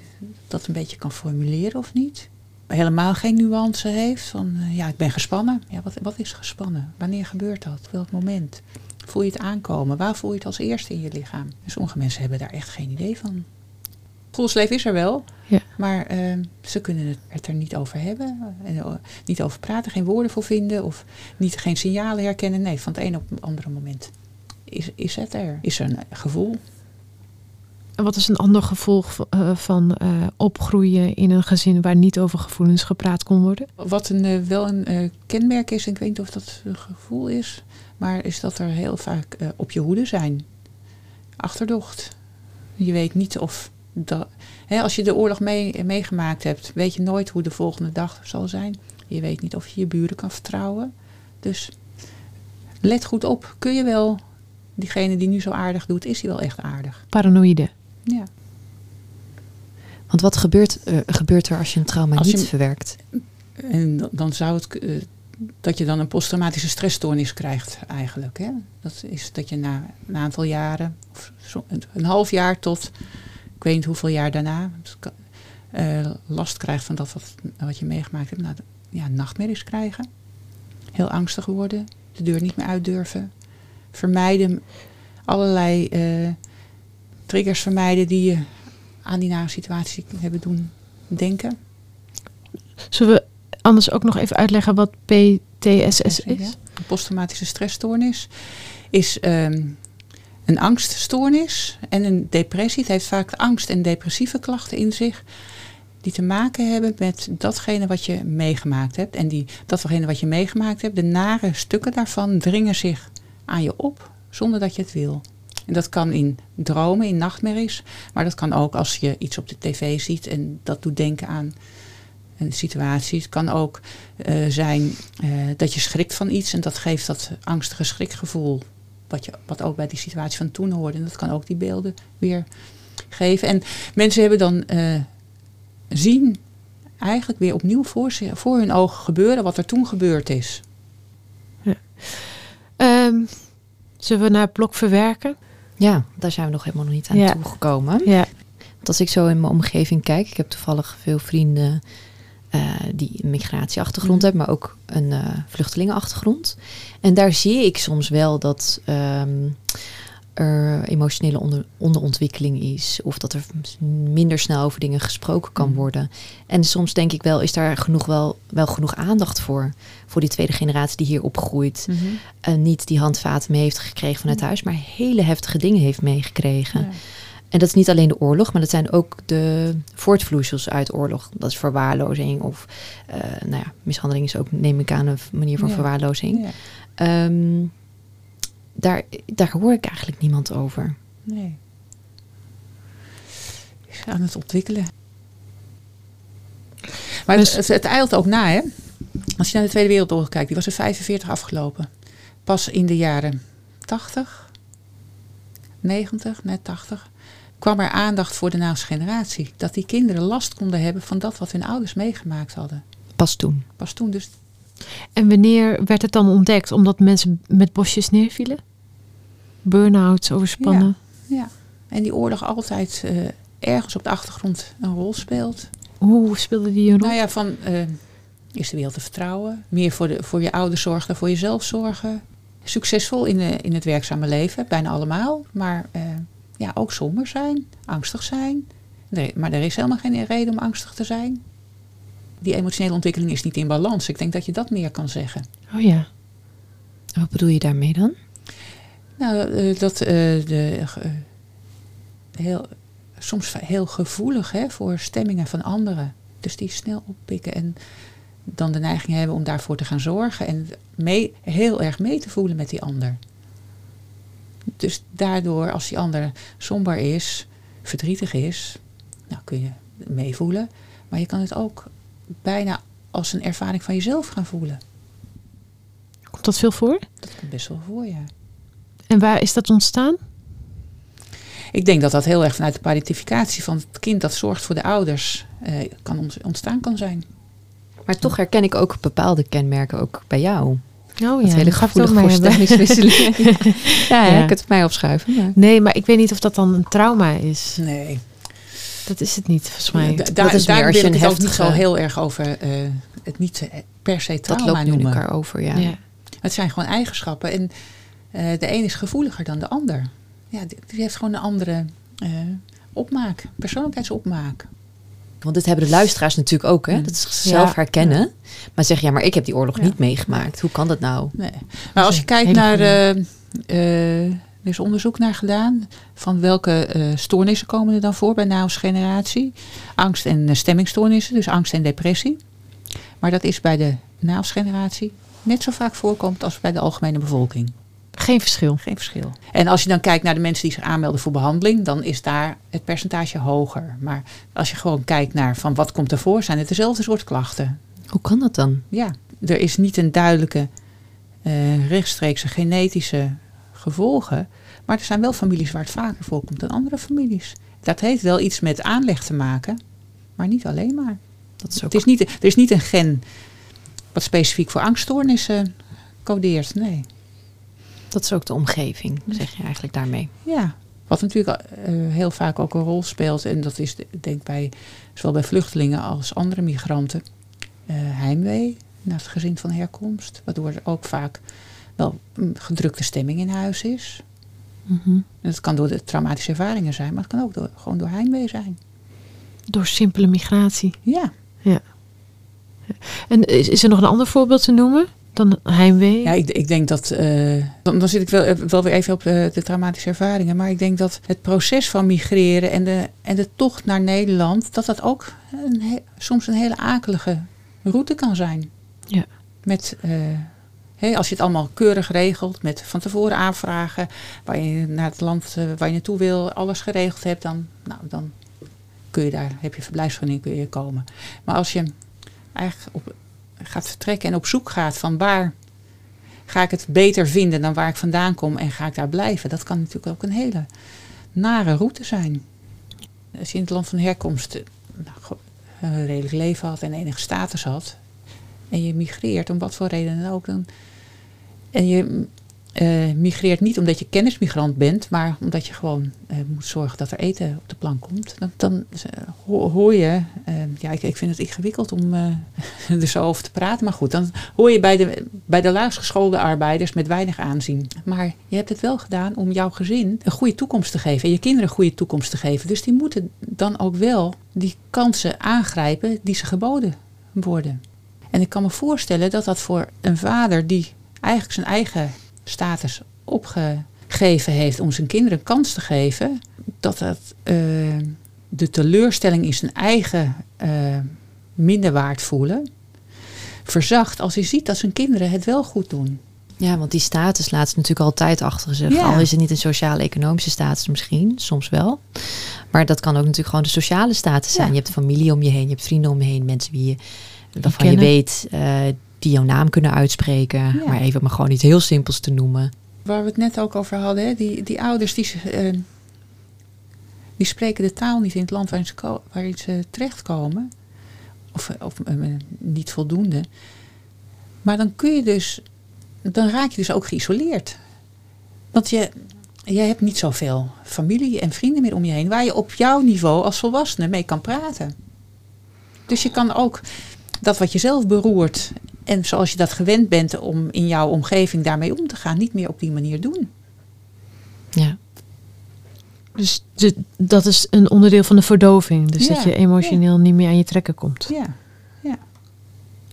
Speaker 1: dat een beetje kan formuleren of niet. Helemaal geen nuance heeft van eh, ja, ik ben gespannen. Ja, wat, wat is gespannen? Wanneer gebeurt dat? Welk moment? Voel je het aankomen? Waar voel je het als eerste in je lichaam? En sommige mensen hebben daar echt geen idee van. Gevoelsleven is er wel,
Speaker 3: Ja.
Speaker 1: maar eh, ze kunnen het, het er niet over hebben. En, eh, niet over praten, geen woorden voor vinden. Of niet, geen signalen herkennen. Nee, van het een op het andere moment is, is het er. Is er een gevoel.
Speaker 3: En wat is een ander gevolg van, eh, van eh, opgroeien in een gezin waar niet over gevoelens gepraat kon worden?
Speaker 1: Wat een, eh, wel een kenmerk is, en ik weet niet of dat een gevoel is, maar is dat er heel vaak op je hoede zijn. Achterdocht. Je weet niet of dat. Hè, als je de oorlog mee, meegemaakt hebt, weet je nooit hoe de volgende dag zal zijn. Je weet niet of je je buren kan vertrouwen. Dus let goed op. Kun je wel, diegene die nu zo aardig doet, is hij wel echt aardig?
Speaker 3: Paranoïde.
Speaker 1: Ja.
Speaker 4: Want wat gebeurt, eh, gebeurt er als je een trauma
Speaker 1: Als
Speaker 4: niet verwerkt?
Speaker 1: En dan- zou het eh, dat je dan een posttraumatische stressstoornis krijgt eigenlijk. Hè? Dat is dat je na een aantal jaren, of zo- een, half jaar tot ik weet niet hoeveel jaar daarna, kan- eh, last krijgt van dat wat, wat je meegemaakt hebt. Nou, ja, nachtmerries krijgen. Heel angstig worden. De deur niet meer uit durven. Vermijden. Allerlei triggers vermijden die je aan die nare situatie hebben doen denken.
Speaker 3: Zullen we anders ook nog even uitleggen wat PTSS is?
Speaker 1: Posttraumatische stressstoornis is ehm, een angststoornis en een depressie. Het heeft vaak angst- en depressieve klachten in zich. Die te maken hebben met datgene wat je meegemaakt hebt. En die, datgene wat je meegemaakt hebt, de nare stukken daarvan dringen zich aan je op zonder dat je het wil. En dat kan in dromen, in nachtmerries. Maar dat kan ook als je iets op de tv ziet en dat doet denken aan een situatie. Het kan ook eh, zijn eh, dat je schrikt van iets en dat geeft dat angstige schrikgevoel. Wat, je, wat ook bij die situatie van toen hoorde. En dat kan ook die beelden weer geven. En mensen hebben dan eh, zien eigenlijk weer opnieuw voor, voor hun ogen gebeuren wat er toen gebeurd is.
Speaker 3: Ehm, zullen we naar het blok verwerken?
Speaker 4: Ja, daar zijn we nog helemaal nog niet aan
Speaker 3: Ja.
Speaker 4: toegekomen.
Speaker 3: Ja.
Speaker 4: Want als ik zo in mijn omgeving kijk, ik heb toevallig veel vrienden eh, die een migratieachtergrond
Speaker 1: Mhm.
Speaker 4: hebben, maar ook een eh, vluchtelingenachtergrond. En daar zie ik soms wel dat ehm, er emotionele onder, onderontwikkeling is. Of dat er minder snel over dingen gesproken kan
Speaker 1: Mm.
Speaker 4: worden. En soms denk ik wel, is daar genoeg wel, wel genoeg aandacht voor. Voor die tweede generatie die hier opgroeit. En niet die handvaten mee heeft gekregen vanuit huis. Maar hele heftige dingen heeft meegekregen.
Speaker 1: Ja.
Speaker 4: En dat is niet alleen de oorlog, maar dat zijn ook de voortvloeisels uit oorlog. Dat is verwaarlozing of eh, nou ja, mishandeling is ook, neem ik aan, een manier van
Speaker 1: Ja.
Speaker 4: verwaarlozing.
Speaker 1: Ja.
Speaker 4: Ehm, daar, daar hoor ik eigenlijk niemand over.
Speaker 1: Nee. Is aan het ontwikkelen. Maar
Speaker 3: Dus-
Speaker 1: het, het, eilt ook na, hè? Als je naar de Tweede Wereldoorlog kijkt, die was in 45 afgelopen. Pas in de jaren 80, 90, net 80, kwam er aandacht voor de naaste generatie. Dat die kinderen last konden hebben van dat wat hun ouders meegemaakt hadden.
Speaker 4: Pas toen.
Speaker 1: Pas toen dus
Speaker 3: En wanneer werd het dan ontdekt? Omdat mensen met bosjes neervielen? Burn-outs, overspannen?
Speaker 1: Ja, en die oorlog altijd eh, ergens op de achtergrond een rol speelt.
Speaker 3: Hoe speelde die een rol?
Speaker 1: Nou ja, van eh is de wereld te vertrouwen. Meer voor, de, voor je ouders zorgen dan voor jezelf zorgen. Succesvol in, de, in het werkzame leven, bijna allemaal. Maar eh, ja, ook somber zijn, angstig zijn. Nee, maar er is helemaal geen reden om angstig te zijn. Die emotionele ontwikkeling is niet in balans. Ik denk dat je dat meer kan zeggen.
Speaker 3: Oh ja.
Speaker 4: Wat bedoel je daarmee dan?
Speaker 1: Nou, eh, dat eh, de, eh, heel, soms heel gevoelig hè, voor stemmingen van anderen. Dus die snel oppikken en dan de neiging hebben om daarvoor te gaan zorgen. En mee, heel erg mee te voelen met die ander. Dus daardoor, als die ander somber is, verdrietig is, nou kun je meevoelen. Maar je kan het ook bijna als een ervaring van jezelf gaan voelen.
Speaker 3: Komt dat veel voor?
Speaker 1: Dat komt best wel voor, ja.
Speaker 3: En waar is dat ontstaan?
Speaker 1: Ik denk dat dat heel erg vanuit de parentificatie van het kind dat zorgt voor de ouders eh, kan ont- ontstaan kan zijn.
Speaker 4: Maar toch herken ik ook bepaalde kenmerken ook bij jou.
Speaker 3: Oh
Speaker 4: Dat
Speaker 3: ja,
Speaker 4: hele
Speaker 3: het ook
Speaker 4: gevoelige
Speaker 3: mee
Speaker 4: voor
Speaker 3: hebben.
Speaker 4: stemmingswisselingen. ja,
Speaker 3: Ja.
Speaker 4: ik het op mij opschuiven. Maar.
Speaker 3: Nee, maar ik weet niet of dat dan een trauma is.
Speaker 1: Nee.
Speaker 3: Dat is het niet, volgens mij.
Speaker 1: Da-
Speaker 4: dat
Speaker 1: daar
Speaker 4: is meer
Speaker 1: daar
Speaker 4: als
Speaker 1: wil
Speaker 4: je
Speaker 1: ik
Speaker 4: een
Speaker 1: het ook niet zo heel erg over eh, het niet per se
Speaker 4: Dat
Speaker 1: trauma
Speaker 4: loopt nu in
Speaker 1: noemen.
Speaker 4: elkaar over, ja.
Speaker 3: ja.
Speaker 1: Het zijn gewoon eigenschappen. En eh, de een is gevoeliger dan de ander. Ja, die, die heeft gewoon een andere eh, opmaak, persoonlijkheidsopmaak.
Speaker 4: Want dit hebben de luisteraars natuurlijk ook, hè? Dat ze zichzelf
Speaker 3: Ja.
Speaker 4: herkennen. Maar zeg ja, maar ik heb die oorlog
Speaker 1: Ja.
Speaker 4: niet meegemaakt. Hoe kan dat nou?
Speaker 1: Nee. Maar als je kijkt naar.
Speaker 3: goeie.
Speaker 1: Er is onderzoek naar gedaan. Van welke eh, stoornissen komen er dan voor bij NAOS generatie? Angst en eh, stemmingstoornissen, dus angst en depressie. Maar dat is bij de NAOS generatie net zo vaak voorkomt als bij de algemene bevolking.
Speaker 3: Geen verschil.
Speaker 1: Geen verschil. En als je dan kijkt naar de mensen die zich aanmelden voor behandeling, dan is daar het percentage hoger. Maar als je gewoon kijkt naar van wat komt ervoor, zijn het dezelfde soort klachten.
Speaker 4: Hoe kan dat dan?
Speaker 1: Ja, er is niet een duidelijke eh, rechtstreekse genetische gevolgen. Maar er zijn wel families waar het vaker voorkomt dan andere families. Dat heeft wel iets met aanleg te maken, maar niet alleen maar.
Speaker 4: Dat is ook
Speaker 1: Het is niet, er is niet een gen wat specifiek voor angststoornissen codeert. Nee.
Speaker 4: Dat is ook de omgeving, zeg je eigenlijk daarmee.
Speaker 1: Ja, wat natuurlijk eh, heel vaak ook een rol speelt, en dat is de- denk ik bij, zowel bij vluchtelingen als andere migranten, eh, heimwee naar het gezin van herkomst, waardoor er ook vaak wel een gedrukte stemming in huis is.
Speaker 3: Mhm.
Speaker 1: Dat kan door de traumatische ervaringen zijn, maar het kan ook door, gewoon door heimwee zijn.
Speaker 3: Door simpele migratie.
Speaker 1: Ja,
Speaker 3: En is, is er nog een ander voorbeeld te noemen dan heimwee?
Speaker 1: ja ik, ik denk dat, eh, dan, dan zit ik wel, wel weer even op de, de traumatische ervaringen, maar ik denk dat het proces van migreren en de, en de tocht naar Nederland, dat dat ook een he- soms een hele akelige route kan zijn.
Speaker 3: Ja.
Speaker 1: Met, eh, als je het allemaal keurig regelt, met van tevoren aanvragen, waar je naar het land eh, waar je naartoe wil, alles geregeld hebt, dan, nou, dan kun je daar, heb je verblijfsvergunning, kun je komen. Maar als je eigenlijk op, gaat vertrekken en op zoek gaat van waar ga ik het beter vinden dan waar ik vandaan kom en ga ik daar blijven, dat kan natuurlijk ook een hele nare route zijn. Als je in het land van herkomst nou, een redelijk leven had en enige status had, en je migreert, om wat voor reden dan ook, dan, en je eh, migreert niet omdat je kennismigrant bent, maar omdat je gewoon eh, moet zorgen dat er eten op de plank komt. Dan, dan eh, ho- hoor je, ja, ik, ik vind het ingewikkeld om er zo over te praten, maar goed, dan hoor je bij de, bij de laagst geschoolde arbeiders met weinig aanzien. Maar je hebt het wel gedaan om jouw gezin een goede toekomst te geven en je kinderen een goede toekomst te geven. Dus die moeten dan ook wel die kansen aangrijpen die ze geboden worden. En ik kan me voorstellen dat dat voor een vader die eigenlijk zijn eigen status opgegeven heeft om zijn kinderen een kans te geven, dat dat eh, de teleurstelling in zijn eigen eh minder waard voelen verzacht als hij ziet dat zijn kinderen het wel goed doen.
Speaker 4: Ja, want die status laat ze natuurlijk altijd achter zich.
Speaker 1: Ja.
Speaker 4: Al is het niet een sociale-economische status misschien, soms wel. Maar dat kan ook natuurlijk gewoon de sociale status zijn.
Speaker 1: Ja.
Speaker 4: Je hebt familie om je heen, je hebt vrienden om je heen, mensen wie je, waarvan je weet eh, die jouw naam kunnen uitspreken.
Speaker 1: Ja.
Speaker 4: Maar even maar gewoon iets heel simpels te noemen.
Speaker 1: Waar we het net ook over hadden, hè? Die, die ouders die, eh, die spreken de taal niet in het land waarin ze, waarin ze terechtkomen. Of, of eh, niet voldoende. Maar dan kun je dus, dan raak je dus ook geïsoleerd. Want je, je hebt niet zoveel familie en vrienden meer om je heen waar je op jouw niveau als volwassene mee kan praten. Dus je kan ook dat wat je zelf beroert en zoals je dat gewend bent om in jouw omgeving daarmee om te gaan, niet meer op die manier doen.
Speaker 4: Ja.
Speaker 3: Dus de- dat is een onderdeel van de verdoving. Dus
Speaker 1: Ja,
Speaker 3: dat je emotioneel niet meer aan je trekken komt.
Speaker 1: Ja,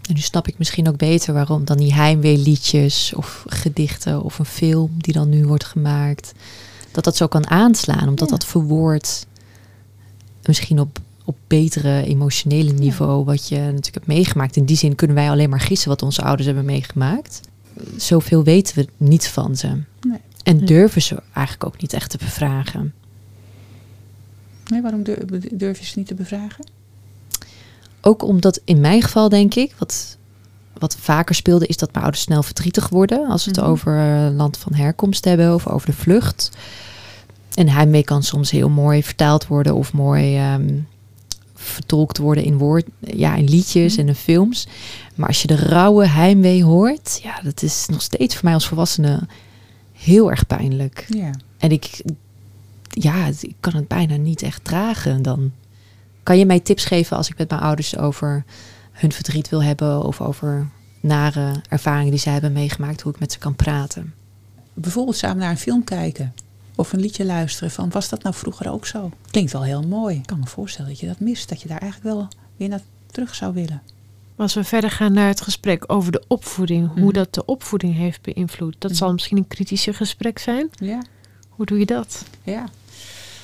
Speaker 4: En nu snap ik misschien ook beter waarom dan die heimweeliedjes of gedichten of een film die dan nu wordt gemaakt. Dat dat zo kan aanslaan, omdat
Speaker 1: Ja.
Speaker 4: dat verwoordt misschien op, op betere emotionele niveau wat je natuurlijk hebt meegemaakt. In die zin kunnen wij alleen maar gissen wat onze ouders hebben meegemaakt. Zoveel weten we niet van ze.
Speaker 1: Nee.
Speaker 4: En
Speaker 3: Nee.
Speaker 4: durven ze eigenlijk ook niet echt te bevragen.
Speaker 1: nee, waarom durf, durf je ze niet te bevragen?
Speaker 4: Ook omdat in mijn geval, denk ik, wat, wat vaker speelde, is dat mijn ouders snel verdrietig worden. Als we het
Speaker 1: Mhm.
Speaker 4: over eh, land van herkomst hebben of over de vlucht. En heimwee kan soms heel mooi vertaald worden of mooi ehm, vertolkt worden in, woord, ja, in liedjes
Speaker 1: Mhm.
Speaker 4: en in films. Maar als je de rauwe heimwee hoort, ja, dat is nog steeds voor mij als volwassene heel erg pijnlijk.
Speaker 1: Ja.
Speaker 4: En ik, ja, ik kan het bijna niet echt dragen dan. Kan je mij tips geven als ik met mijn ouders over hun verdriet wil hebben of over nare ervaringen die zij hebben meegemaakt, hoe ik met ze kan praten?
Speaker 1: Bijvoorbeeld samen naar een film kijken. Of een liedje luisteren van was dat nou vroeger ook zo? Klinkt wel heel mooi. Ik kan me voorstellen dat je dat mist. Dat je daar eigenlijk wel weer naar terug zou willen.
Speaker 3: Als we verder gaan naar het gesprek over de opvoeding, hoe
Speaker 1: Mhm.
Speaker 3: dat de opvoeding heeft beïnvloed, dat
Speaker 1: Mhm.
Speaker 3: zal misschien een kritischer gesprek zijn.
Speaker 1: Ja,
Speaker 3: Hoe doe je dat?
Speaker 1: ja.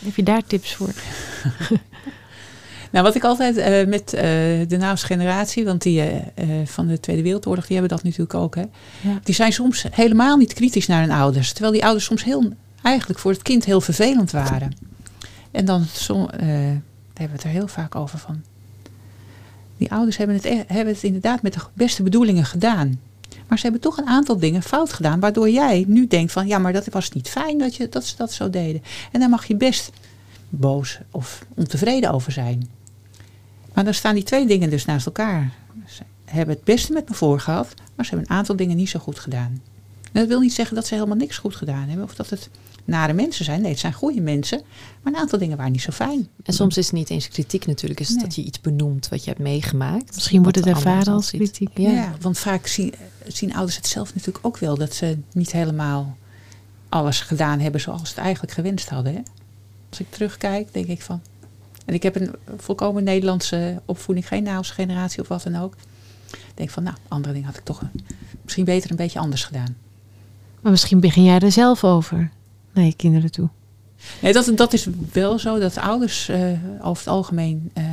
Speaker 3: Heb je daar tips voor?
Speaker 1: Nou, wat ik altijd eh, met eh, de naaste generatie, want die eh, van de Tweede Wereldoorlog, die hebben dat natuurlijk ook. Hè.
Speaker 3: Ja.
Speaker 1: Die zijn soms helemaal niet kritisch naar hun ouders. Terwijl die ouders soms heel, eigenlijk voor het kind heel vervelend waren. En dan eh, hebben we het er heel vaak over van. Die ouders hebben het, e- hebben het inderdaad met de beste bedoelingen gedaan. Maar ze hebben toch een aantal dingen fout gedaan. Waardoor jij nu denkt van ja, maar dat was niet fijn dat, je, dat ze dat zo deden. En daar mag je best boos of ontevreden over zijn. Maar dan staan die twee dingen dus naast elkaar. Ze hebben het beste met me voor gehad, maar ze hebben een aantal dingen niet zo goed gedaan. En dat wil niet zeggen dat ze helemaal niks goed gedaan hebben. Of dat het nare mensen zijn. Nee, het zijn goede mensen. Maar een aantal dingen waren niet zo fijn.
Speaker 4: En soms is het niet eens kritiek natuurlijk, is
Speaker 1: Nee.
Speaker 4: dat je iets benoemt wat je hebt meegemaakt.
Speaker 3: Misschien wordt het ervaren als kritiek.
Speaker 4: Ja.
Speaker 1: Ja, want vaak zien, zien ouders het zelf natuurlijk ook wel. Dat ze niet helemaal alles gedaan hebben zoals ze het eigenlijk gewenst hadden. Hè? Als ik terugkijk, denk ik van... En ik heb een volkomen Nederlandse opvoeding. Geen Nederlandse generatie of wat dan ook. Ik denk van, nou, andere dingen had ik toch misschien beter een beetje anders gedaan.
Speaker 3: Maar misschien begin jij er zelf over naar je kinderen toe.
Speaker 1: Nee, dat, dat is wel zo dat ouders eh, over het algemeen eh,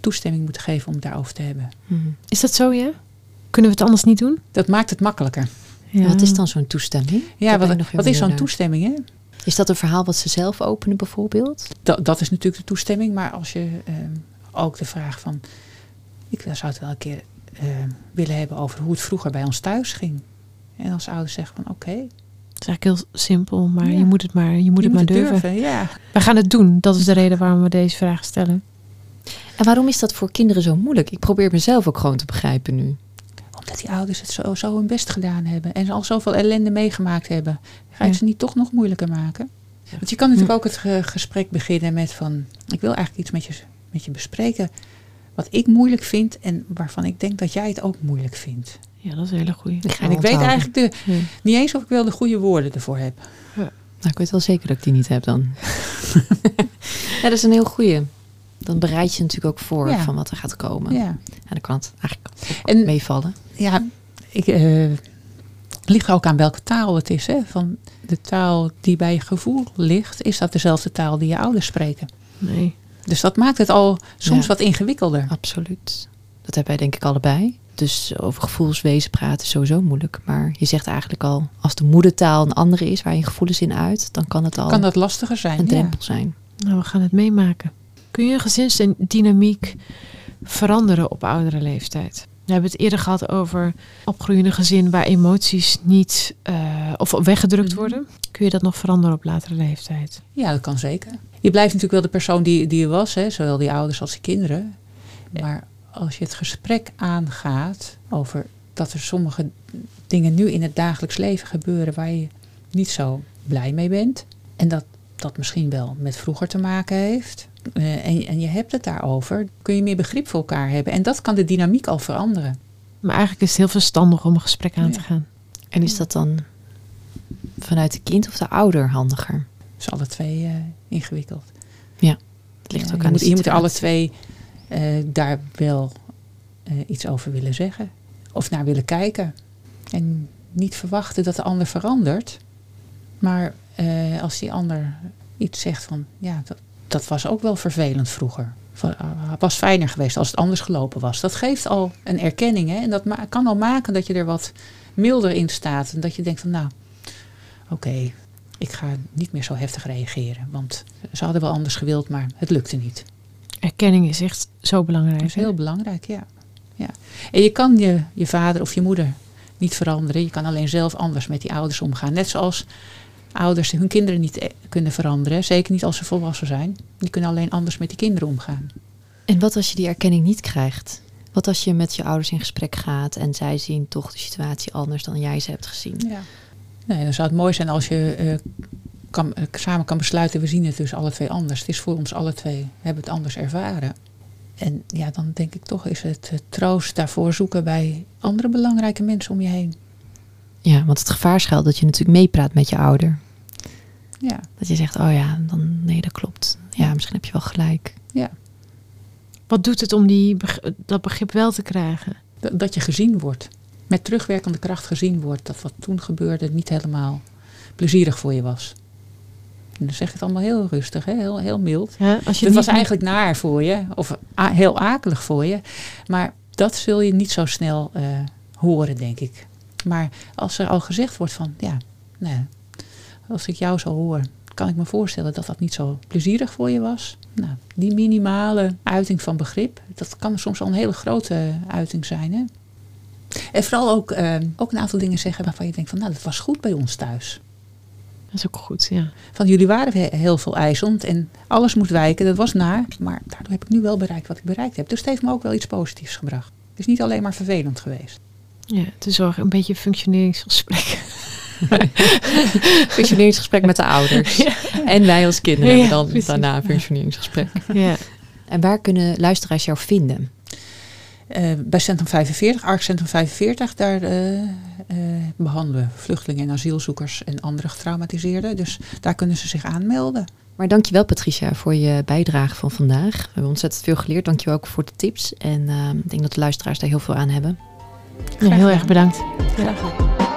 Speaker 1: toestemming moeten geven om het daarover te hebben.
Speaker 4: Mhm.
Speaker 3: Is dat zo, ja? Kunnen we het anders niet doen?
Speaker 1: Dat maakt het makkelijker.
Speaker 3: Ja.
Speaker 4: Wat is dan zo'n toestemming?
Speaker 1: Ja,
Speaker 4: Dat
Speaker 1: wat, wat is zo'n toestemming? Hè?
Speaker 4: Is dat een verhaal wat ze zelf openen bijvoorbeeld?
Speaker 1: Dat, dat is natuurlijk de toestemming. Maar als je ehm, ook de vraag van... Ik zou het wel een keer ehm, willen hebben over hoe het vroeger bij ons thuis ging. En als ouders zeggen van oké,
Speaker 3: Het is eigenlijk heel simpel, maar
Speaker 1: Ja.
Speaker 3: je moet het maar, je moet
Speaker 1: je
Speaker 3: het maar
Speaker 1: het
Speaker 3: durven.
Speaker 1: durven. Ja.
Speaker 3: We gaan het doen. Dat is de reden waarom we deze vraag stellen.
Speaker 4: En waarom is dat voor kinderen zo moeilijk? Ik probeer mezelf ook gewoon te begrijpen nu.
Speaker 1: Omdat die ouders het zo, zo hun best gedaan hebben en ze al zoveel ellende meegemaakt hebben, ga je
Speaker 3: Ja.
Speaker 1: ze niet toch nog moeilijker maken? Want je kan natuurlijk ook het ge- gesprek beginnen met van, ik wil eigenlijk iets met je, met je bespreken wat ik moeilijk vind en waarvan ik denk dat jij het ook moeilijk vindt.
Speaker 3: Ja, dat is een hele
Speaker 4: gaan
Speaker 1: En ik weet eigenlijk de,
Speaker 3: Ja.
Speaker 1: niet eens of ik wel de goede woorden ervoor heb.
Speaker 4: Nou, ik weet wel zeker dat ik die niet heb dan. ja, dat is een heel goeie. Dan bereid je natuurlijk ook voor
Speaker 1: Ja.
Speaker 4: van wat er gaat komen.
Speaker 1: Ja.
Speaker 4: En dan kan het eigenlijk
Speaker 1: En-
Speaker 4: meevallen.
Speaker 1: Ja, ik, eh ligt er ook aan welke taal het is. Hè? Van de taal die bij je gevoel ligt, is dat dezelfde taal die je ouders spreken.
Speaker 3: Nee.
Speaker 1: Dus dat maakt het al soms
Speaker 4: Ja.
Speaker 1: wat ingewikkelder.
Speaker 4: Absoluut. Dat hebben wij denk ik allebei. Dus over gevoelswezen praten is sowieso moeilijk. Maar je zegt eigenlijk al, als de moedertaal een andere is waar je gevoelens in uit, dan kan het al
Speaker 1: Kan dat lastiger zijn?
Speaker 4: een
Speaker 1: ja.
Speaker 4: drempel zijn.
Speaker 3: Nou, we gaan het meemaken. Kun je een gezinsdynamiek veranderen op oudere leeftijd? We hebben het eerder gehad over opgroeiende gezin waar emoties niet eh, of weggedrukt
Speaker 1: Mhm.
Speaker 3: worden. Kun je dat nog veranderen op latere leeftijd?
Speaker 1: Ja, dat kan zeker. Je blijft natuurlijk wel de persoon die, die je was, hè? zowel die ouders als die kinderen. Maar als je het gesprek aangaat over dat er sommige dingen nu in het dagelijks leven gebeuren waar je niet zo blij mee bent. En dat dat misschien wel met vroeger te maken heeft. eh, en, en je hebt het daarover, kun je meer begrip voor elkaar hebben. En dat kan de dynamiek al veranderen.
Speaker 3: Maar eigenlijk is het heel verstandig om een gesprek aan te
Speaker 1: Ja.
Speaker 3: gaan.
Speaker 4: En is dat dan vanuit de kind of de ouder handiger?
Speaker 1: Dus alle twee eh, ingewikkeld.
Speaker 4: Het ligt
Speaker 1: Ja,
Speaker 4: ook
Speaker 1: je
Speaker 4: aan
Speaker 1: moet,
Speaker 4: de
Speaker 1: je moet alle twee daar wel eh, iets over willen zeggen. Of naar willen kijken. En niet verwachten dat de ander verandert. Maar eh, als die ander iets zegt van... Ja, dat, dat was ook wel vervelend vroeger. Was fijner geweest als het anders gelopen was. Dat geeft al een erkenning. Hè? En dat kan al maken dat je er wat milder in staat. En dat je denkt van nou, oké, ik ga niet meer zo heftig reageren. Want ze hadden wel anders gewild, maar het lukte niet.
Speaker 3: Erkenning is echt zo belangrijk.
Speaker 1: Dat is
Speaker 3: hè?
Speaker 1: heel belangrijk, ja. ja. En je kan je, je vader of je moeder niet veranderen. Je kan alleen zelf anders met die ouders omgaan. Net zoals ouders hun kinderen niet eh, kunnen veranderen. Zeker niet als ze volwassen zijn. Die kunnen alleen anders met die kinderen omgaan.
Speaker 4: En wat als je die erkenning niet krijgt? Wat als je met je ouders in gesprek gaat en zij zien toch de situatie anders dan jij ze hebt gezien?
Speaker 1: Ja. Nee, dan zou het mooi zijn als je eh, kan, eh, samen kan besluiten, we zien het dus alle twee anders. Het is voor ons alle twee, we hebben het anders ervaren. En ja, dan denk ik toch is het eh, troost daarvoor zoeken bij andere belangrijke mensen om je heen.
Speaker 4: Ja, want het gevaar schuilt dat je natuurlijk meepraat met je ouder.
Speaker 1: Ja,
Speaker 4: Dat je zegt, oh ja, dan nee, dat klopt. Ja, misschien heb je wel gelijk.
Speaker 3: Wat doet het om die, dat begrip wel te krijgen?
Speaker 1: dat, dat je gezien wordt. Met terugwerkende kracht gezien wordt. Dat wat toen gebeurde niet helemaal plezierig voor je was. En dan zeg ik het allemaal heel rustig, hè? Heel, heel mild.
Speaker 3: Ja, als je
Speaker 1: Het was eigenlijk naar voor je, of heel akelig voor je. Maar dat zul je niet zo snel eh, horen, denk ik. Maar als er al gezegd wordt van, ja, nee, als ik jou zo hoor, kan ik me voorstellen dat dat niet zo plezierig voor je was. Nou, die minimale uiting van begrip, dat kan soms al een hele grote uiting zijn. Hè? En vooral ook, eh, ook een aantal dingen zeggen waarvan je denkt van, nou, dat was goed bij ons thuis.
Speaker 3: Dat is ook goed, ja.
Speaker 1: Van jullie waren he- heel veel eisend en alles moest wijken. Dat was naar, maar daardoor heb ik nu wel bereikt wat ik bereikt heb. Dus het heeft me ook wel iets positiefs gebracht. Het is niet alleen maar vervelend geweest.
Speaker 3: ja het is wel een beetje een functioneringsgesprek.
Speaker 4: Functioneringsgesprek met de ouders. En wij als kinderen
Speaker 3: Ja,
Speaker 4: hebben dan
Speaker 3: precies.
Speaker 4: daarna een functioneringsgesprek.
Speaker 3: ja.
Speaker 4: En waar kunnen luisteraars jou vinden?
Speaker 1: Eh, bij Centrum 45, ARC Centrum 45, daar eh, eh, behandelen we vluchtelingen en asielzoekers en andere getraumatiseerden. Dus daar kunnen ze zich aanmelden.
Speaker 4: Maar dankjewel Patricia voor je bijdrage van vandaag. We hebben ontzettend veel geleerd. Dankjewel ook voor de tips. En eh, ik denk dat de luisteraars daar heel veel aan hebben.
Speaker 3: Ja, heel erg bedankt.
Speaker 1: Graag gedaan.